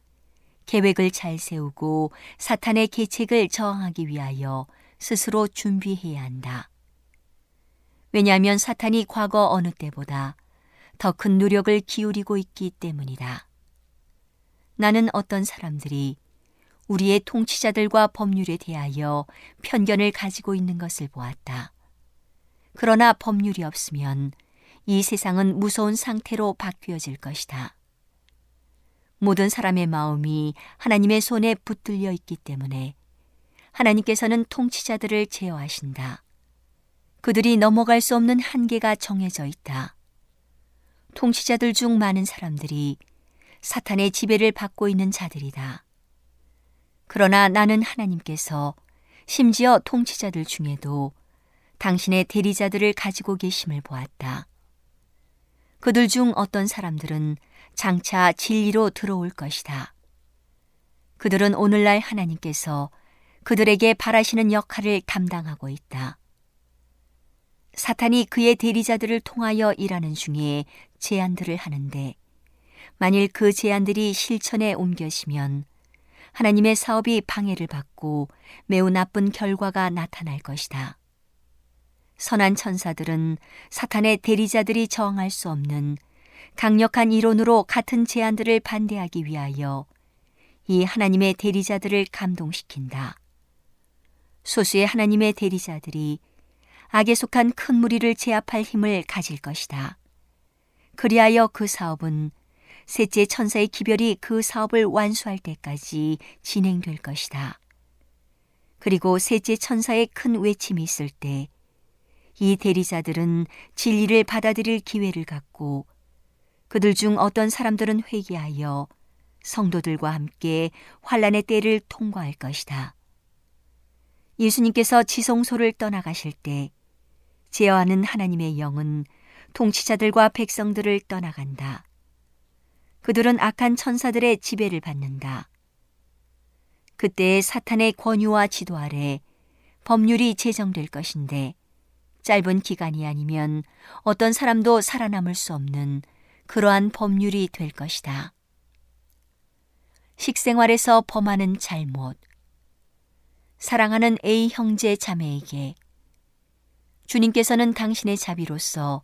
S3: 계획을 잘 세우고 사탄의 계책을 저항하기 위하여 스스로 준비해야 한다. 왜냐하면 사탄이 과거 어느 때보다 더 큰 노력을 기울이고 있기 때문이다. 나는 어떤 사람들이 우리의 통치자들과 법률에 대하여 편견을 가지고 있는 것을 보았다. 그러나 법률이 없으면 이 세상은 무서운 상태로 바뀌어질 것이다. 모든 사람의 마음이 하나님의 손에 붙들려 있기 때문에 하나님께서는 통치자들을 제어하신다. 그들이 넘어갈 수 없는 한계가 정해져 있다. 통치자들 중 많은 사람들이 사탄의 지배를 받고 있는 자들이다. 그러나 나는 하나님께서 심지어 통치자들 중에도 당신의 대리자들을 가지고 계심을 보았다. 그들 중 어떤 사람들은 장차 진리로 들어올 것이다. 그들은 오늘날 하나님께서 그들에게 바라시는 역할을 담당하고 있다. 사탄이 그의 대리자들을 통하여 일하는 중에 제안들을 하는데 만일 그 제안들이 실천에 옮겨지면 하나님의 사업이 방해를 받고 매우 나쁜 결과가 나타날 것이다. 선한 천사들은 사탄의 대리자들이 저항할 수 없는 강력한 이론으로 같은 제안들을 반대하기 위하여 이 하나님의 대리자들을 감동시킨다. 소수의 하나님의 대리자들이 악에 속한 큰 무리를 제압할 힘을 가질 것이다. 그리하여 그 사업은 셋째 천사의 기별이 그 사업을 완수할 때까지 진행될 것이다. 그리고 셋째 천사의 큰 외침이 있을 때 이 대리자들은 진리를 받아들일 기회를 갖고 그들 중 어떤 사람들은 회개하여 성도들과 함께 환란의 때를 통과할 것이다. 예수님께서 지성소를 떠나가실 때 제어하는 하나님의 영은 통치자들과 백성들을 떠나간다. 그들은 악한 천사들의 지배를 받는다. 그때 사탄의 권유와 지도 아래 법률이 제정될 것인데 짧은 기간이 아니면 어떤 사람도 살아남을 수 없는 그러한 법률이 될 것이다. 식생활에서 범하는 잘못. 사랑하는 A 형제 자매에게 주님께서는 당신의 자비로서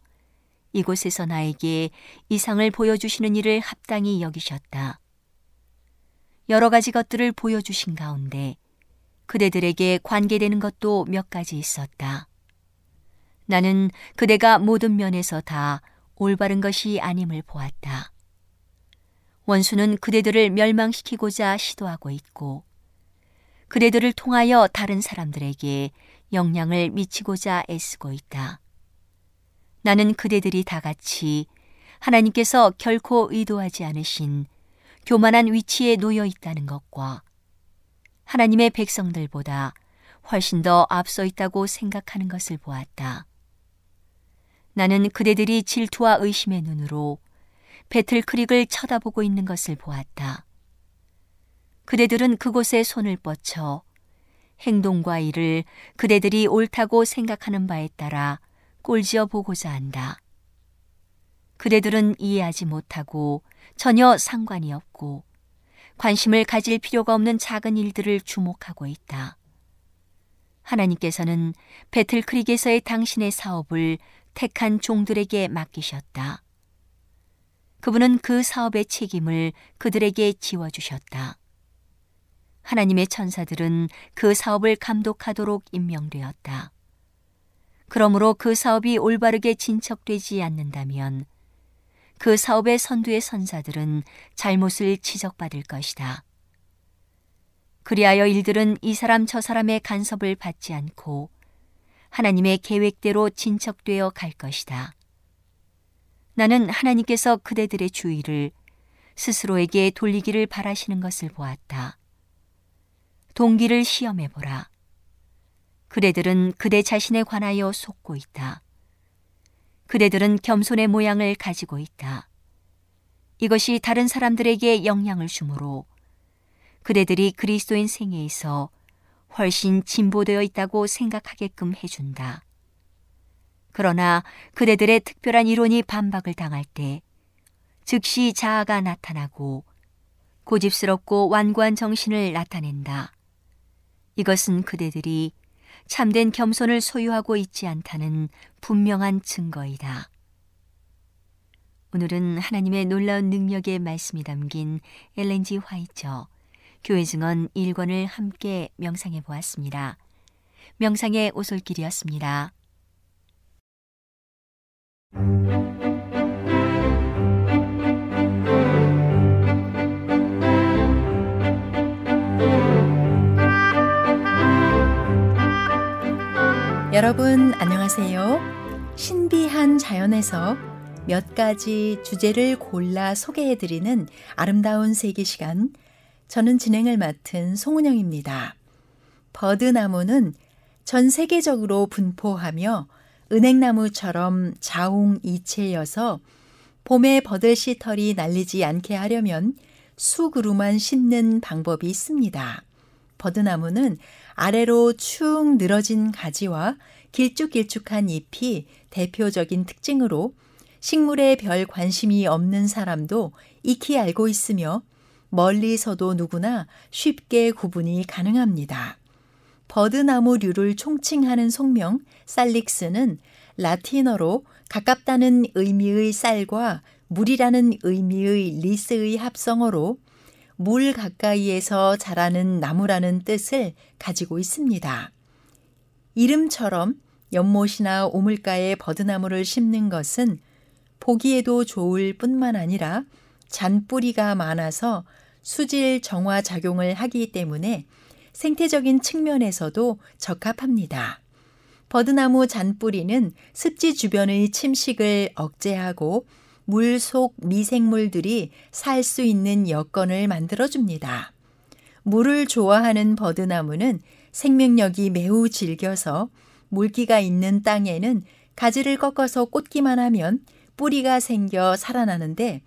S3: 이곳에서 나에게 이상을 보여주시는 일을 합당히 여기셨다. 여러 가지 것들을 보여주신 가운데 그대들에게 관계되는 것도 몇 가지 있었다. 나는 그대가 모든 면에서 다 올바른 것이 아님을 보았다. 원수는 그대들을 멸망시키고자 시도하고 있고, 그대들을 통하여 다른 사람들에게 영향을 미치고자 애쓰고 있다. 나는 그대들이 다 같이 하나님께서 결코 의도하지 않으신 교만한 위치에 놓여 있다는 것과 하나님의 백성들보다 훨씬 더 앞서 있다고 생각하는 것을 보았다. 나는 그대들이 질투와 의심의 눈으로 배틀크릭을 쳐다보고 있는 것을 보았다. 그대들은 그곳에 손을 뻗쳐 행동과 일을 그대들이 옳다고 생각하는 바에 따라 꼴지어 보고자 한다. 그대들은 이해하지 못하고 전혀 상관이 없고 관심을 가질 필요가 없는 작은 일들을 주목하고 있다. 하나님께서는 배틀크릭에서의 당신의 사업을 택한 종들에게 맡기셨다. 그분은 그 사업의 책임을 그들에게 지워주셨다. 하나님의 천사들은 그 사업을 감독하도록 임명되었다. 그러므로 그 사업이 올바르게 진척되지 않는다면 그 사업의 선두의 선사들은 잘못을 지적받을 것이다. 그리하여 일들은 이 사람 저 사람의 간섭을 받지 않고 하나님의 계획대로 진척되어 갈 것이다. 나는 하나님께서 그대들의 주의를 스스로에게 돌리기를 바라시는 것을 보았다. 동기를 시험해 보라. 그대들은 그대 자신에 관하여 속고 있다. 그대들은 겸손의 모양을 가지고 있다. 이것이 다른 사람들에게 영향을 주므로 그대들이 그리스도인 생애에서 훨씬 진보되어 있다고 생각하게끔 해준다. 그러나 그대들의 특별한 이론이 반박을 당할 때 즉시 자아가 나타나고 고집스럽고 완고한 정신을 나타낸다. 이것은 그대들이 참된 겸손을 소유하고 있지 않다는 분명한 증거이다. 오늘은 하나님의 놀라운 능력의 말씀이 담긴 엘렌지 화이처 교회 증언 1권을 함께 명상해 보았습니다. 명상의 오솔길이었습니다.
S1: 여러분 안녕하세요. 신비한 자연에서 몇 가지 주제를 골라 소개해 드리는 아름다운 세계 시간. 저는 진행을 맡은 송은영입니다. 버드나무는 전 세계적으로 분포하며 은행나무처럼 자웅이체여서 봄에 버들씨 털이 날리지 않게 하려면 수그루만 심는 방법이 있습니다.
S4: 버드나무는 아래로 축 늘어진 가지와 길쭉길쭉한 잎이 대표적인 특징으로 식물에 별 관심이 없는 사람도 익히 알고 있으며 멀리서도 누구나 쉽게 구분이 가능합니다. 버드나무류를 총칭하는 속명 살릭스는 라틴어로 가깝다는 의미의 쌀과 물이라는 의미의 리스의 합성어로 물 가까이에서 자라는 나무라는 뜻을 가지고 있습니다. 이름처럼 연못이나 우물가에 버드나무를 심는 것은 보기에도 좋을 뿐만 아니라 잔뿌리가 많아서 수질 정화 작용을 하기 때문에 생태적인 측면에서도 적합합니다. 버드나무 잔뿌리는 습지 주변의 침식을 억제하고 물 속 미생물들이 살 수 있는 여건을 만들어줍니다. 물을 좋아하는 버드나무는 생명력이 매우 질겨서 물기가 있는 땅에는 가지를 꺾어서 꽂기만 하면 뿌리가 생겨 살아나는데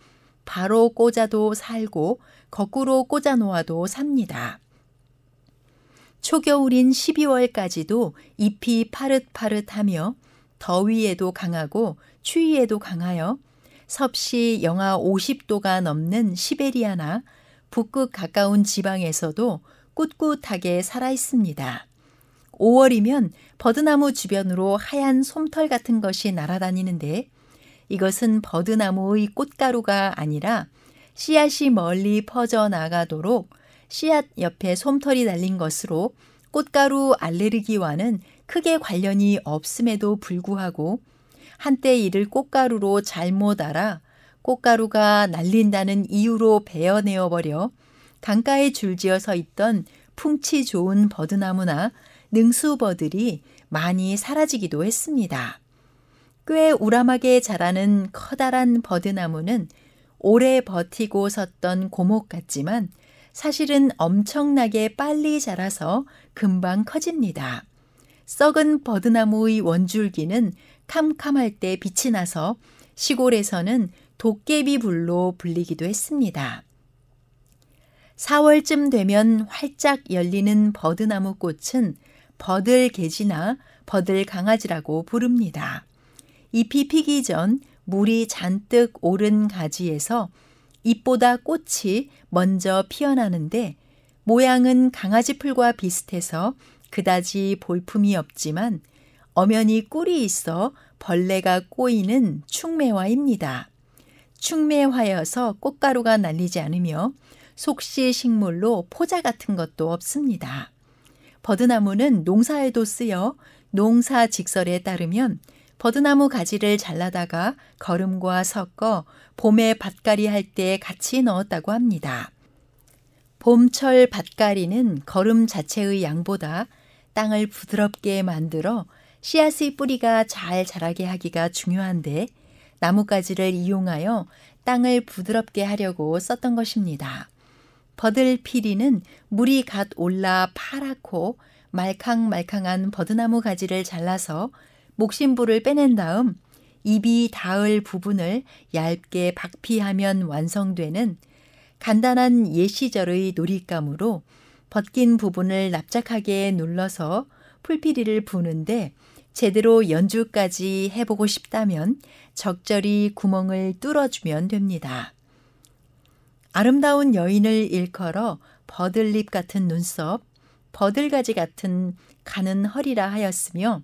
S4: 바로 꽂아도 살고 거꾸로 꽂아 놓아도 삽니다. 초겨울인 12월까지도 잎이 파릇파릇하며 더위에도 강하고 추위에도 강하여 섭씨 영하 50도가 넘는 시베리아나 북극 가까운 지방에서도 꿋꿋하게 살아 있습니다. 5월이면 버드나무 주변으로 하얀 솜털 같은 것이 날아다니는데 이것은 버드나무의 꽃가루가 아니라 씨앗이 멀리 퍼져 나가도록 씨앗 옆에 솜털이 달린 것으로 꽃가루 알레르기와는 크게 관련이 없음에도 불구하고 한때 이를 꽃가루로 잘못 알아 꽃가루가 날린다는 이유로 베어내어 버려 강가에 줄지어 서 있던 풍치 좋은 버드나무나 능수버들이 많이 사라지기도 했습니다. 꽤 우람하게 자라는 커다란 버드나무는 오래 버티고 섰던 고목 같지만 사실은 엄청나게 빨리 자라서 금방 커집니다. 썩은 버드나무의 원줄기는 캄캄할 때 빛이 나서 시골에서는 도깨비 불로 불리기도 했습니다. 4월쯤 되면 활짝 열리는 버드나무 꽃은 버들개지나 버들강아지라고 부릅니다. 잎이 피기 전 물이 잔뜩 오른 가지에서 잎보다 꽃이 먼저 피어나는데 모양은 강아지 풀과 비슷해서 그다지 볼품이 없지만 엄연히 꿀이 있어 벌레가 꼬이는 충매화입니다. 충매화여서 꽃가루가 날리지 않으며 속시 식물로 포자 같은 것도 없습니다. 버드나무는 농사에도 쓰여 농사 직설에 따르면 버드나무 가지를 잘라다가 거름과 섞어 봄에 밭갈이 할 때 같이 넣었다고 합니다. 봄철 밭갈이는 거름 자체의 양보다 땅을 부드럽게 만들어 씨앗의 뿌리가 잘 자라게 하기가 중요한데 나뭇가지를 이용하여 땅을 부드럽게 하려고 썼던 것입니다. 버들피리는 물이 갓 올라 파랗고 말캉말캉한 버드나무 가지를 잘라서 목심부를 빼낸 다음 입이 닿을 부분을 얇게 박피하면 완성되는 간단한 예시절의 놀잇감으로 벗긴 부분을 납작하게 눌러서 풀피리를 부는데 제대로 연주까지 해보고 싶다면 적절히 구멍을 뚫어주면 됩니다. 아름다운 여인을 일컬어 버들립 같은 눈썹, 버들가지 같은 가는 허리라 하였으며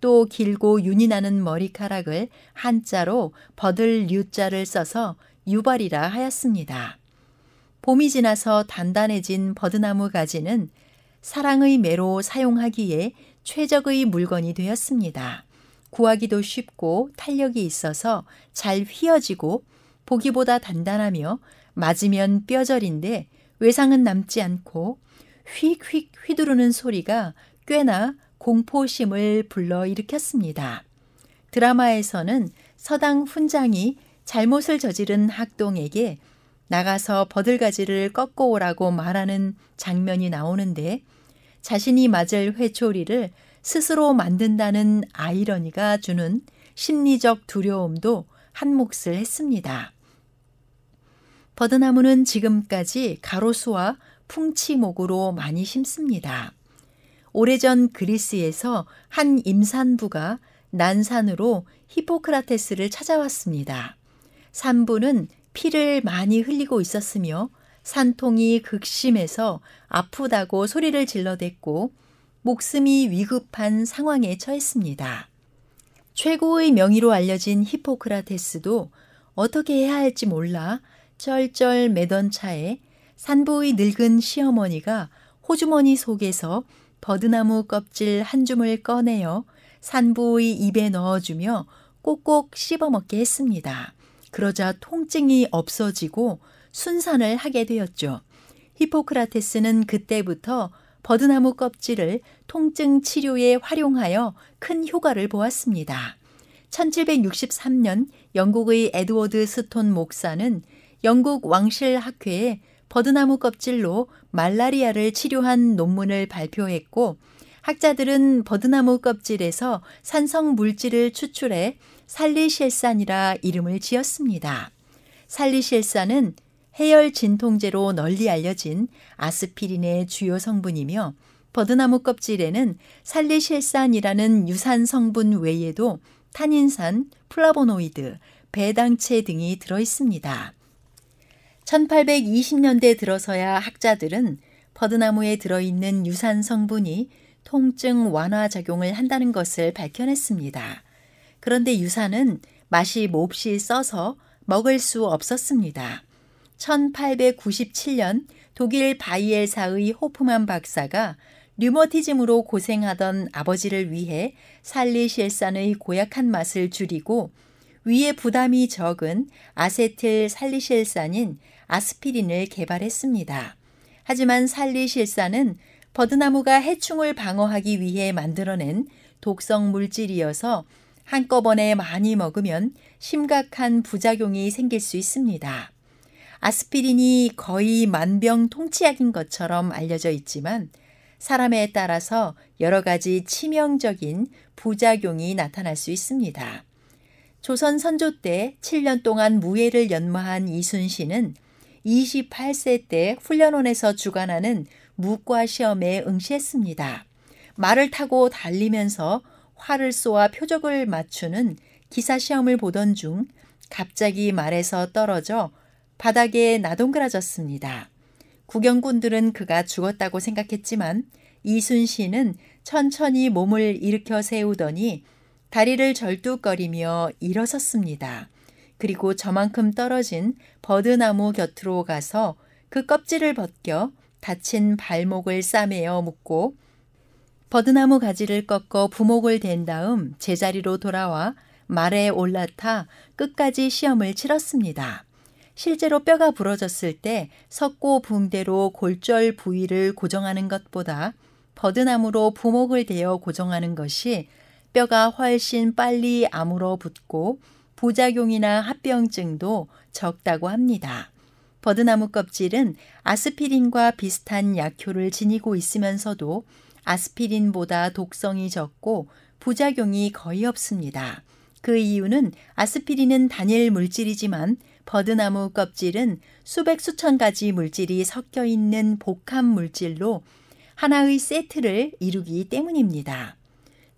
S4: 또 길고 윤이 나는 머리카락을 한자로 버들 유자를 써서 유발이라 하였습니다. 봄이 지나서 단단해진 버드나무 가지는 사랑의 매로 사용하기에 최적의 물건이 되었습니다. 구하기도 쉽고 탄력이 있어서 잘 휘어지고 보기보다 단단하며 맞으면 뼈저린데 외상은 남지 않고 휙휙 휘두르는 소리가 꽤나 공포심을 불러일으켰습니다. 드라마에서는 서당 훈장이 잘못을 저지른 학동에게 나가서 버들가지를 꺾고 오라고 말하는 장면이 나오는데 자신이 맞을 회초리를 스스로 만든다는 아이러니가 주는 심리적 두려움도 한 몫을 했습니다. 버드나무는 지금까지 가로수와 풍치목으로 많이 심습니다. 오래전 그리스에서 한 임산부가 난산으로 히포크라테스를 찾아왔습니다. 산부는 피를 많이 흘리고 있었으며 산통이 극심해서 아프다고 소리를 질러댔고 목숨이 위급한 상황에 처했습니다. 최고의 명의로 알려진 히포크라테스도 어떻게 해야 할지 몰라 쩔쩔 매던 차에 산부의 늙은 시어머니가 호주머니 속에서 버드나무 껍질 한 줌을 꺼내어 산부의 입에 넣어주며 꼭꼭 씹어먹게 했습니다. 그러자 통증이 없어지고 순산을 하게 되었죠. 히포크라테스는 그때부터 버드나무 껍질을 통증 치료에 활용하여 큰 효과를 보았습니다. 1763년 영국의 에드워드 스톤 목사는 영국 왕실 학회에 버드나무 껍질로 말라리아를 치료한 논문을 발표했고 학자들은 버드나무 껍질에서 산성 물질을 추출해 살리실산이라 이름을 지었습니다. 살리실산은 해열 진통제로 널리 알려진 아스피린의 주요 성분이며 버드나무 껍질에는 살리실산이라는 유산 성분 외에도 탄닌산, 플라보노이드, 배당체 등이 들어 있습니다. 1820년대 들어서야 학자들은 버드나무에 들어있는 유산 성분이 통증 완화 작용을 한다는 것을 밝혀냈습니다. 그런데 유산은 맛이 몹시 써서 먹을 수 없었습니다. 1897년 독일 바이엘사의 호프만 박사가 류머티즘으로 고생하던 아버지를 위해 살리실산의 고약한 맛을 줄이고 위에 부담이 적은 아세틸 살리실산인 아스피린을 개발했습니다. 하지만 살리실산은 버드나무가 해충을 방어하기 위해 만들어낸 독성 물질이어서 한꺼번에 많이 먹으면 심각한 부작용이 생길 수 있습니다. 아스피린이 거의 만병통치약인 것처럼 알려져 있지만 사람에 따라서 여러 가지 치명적인 부작용이 나타날 수 있습니다. 조선 선조 때 7년 동안 무예를 연마한 이순신은 28세 때 훈련원에서 주관하는 무과 시험에 응시했습니다. 말을 타고 달리면서 활을 쏘아 표적을 맞추는 기사 시험을 보던 중 갑자기 말에서 떨어져 바닥에 나동그라졌습니다. 구경꾼들은 그가 죽었다고 생각했지만 이순신은 천천히 몸을 일으켜 세우더니 다리를 절뚝거리며 일어섰습니다. 그리고 저만큼 떨어진 버드나무 곁으로 가서 그 껍질을 벗겨 다친 발목을 싸매어 묶고 버드나무 가지를 꺾어 부목을 댄 다음 제자리로 돌아와 말에 올라타 끝까지 시험을 치렀습니다. 실제로 뼈가 부러졌을 때 석고 붕대로 골절 부위를 고정하는 것보다 버드나무로 부목을 대어 고정하는 것이 뼈가 훨씬 빨리 아물어 붙고 부작용이나 합병증도 적다고 합니다. 버드나무 껍질은 아스피린과 비슷한 약효를 지니고 있으면서도 아스피린보다 독성이 적고 부작용이 거의 없습니다. 그 이유는 아스피린은 단일 물질이지만 버드나무 껍질은 수백 수천 가지 물질이 섞여 있는 복합 물질로 하나의 세트를 이루기 때문입니다.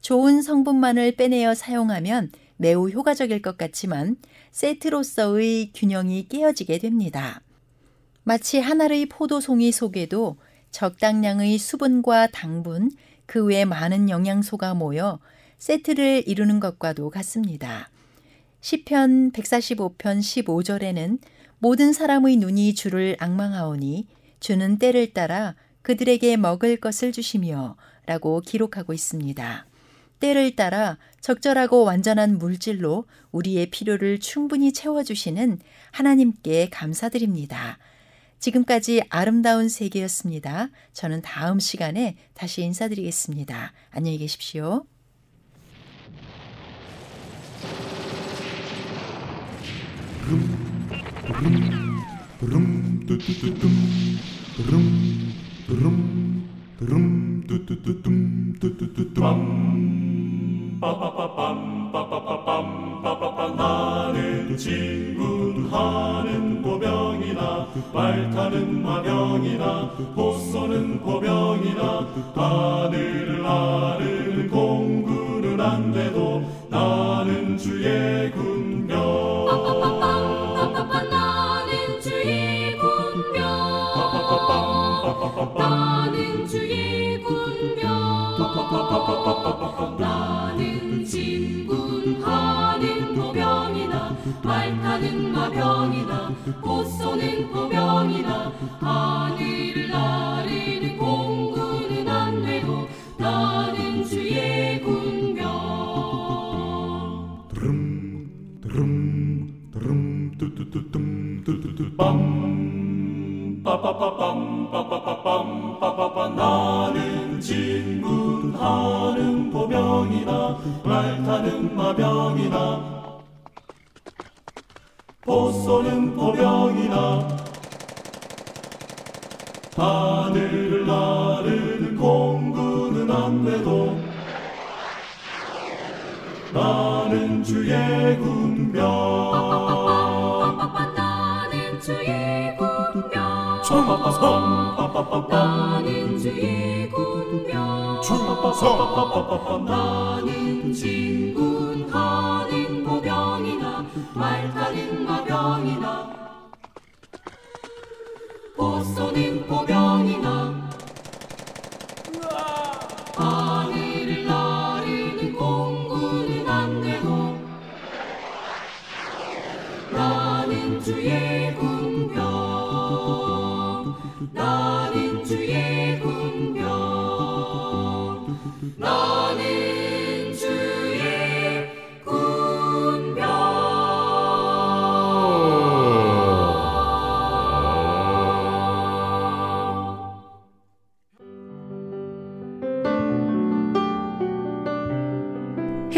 S4: 좋은 성분만을 빼내어 사용하면 매우 효과적일 것 같지만 세트로서의 균형이 깨어지게 됩니다. 마치 하나의 포도송이 속에도 적당량의 수분과 당분, 그 외 많은 영양소가 모여 세트를 이루는 것과도 같습니다. 시편 145편 15절에는 모든 사람의 눈이 주를 악망하오니 주는 때를 따라 그들에게 먹을 것을 주시며 라고 기록하고 있습니다. 때를 따라 적절하고 완전한 물질로 우리의 필요를 충분히 채워주시는 하나님께 감사드립니다. 지금까지 아름다운 세계였습니다. 저는 다음 시간에 다시 인사드리겠습니다. 안녕히 계십시오.
S5: 나는 친구 하는 고명이나 말타는 마병이나 보소는 보병이나
S6: 말 타는 마병이나 꽃쏘는 보병이나 하늘을 나르는 공군은 안 돼도 나는 주의 군병.
S5: 드름 드름 드름 뚜뚜뚜 뚜뚜뚜 빰. 빠빠빠빰 빠빠빠빰 빠빠빠. 나는 진군하는 보병이나 말타는 마병 주의 군병
S6: 나는 주의 군병 나는 나는 진군하는 보병이나 말 타는 마병이나 보쏘는 보병이나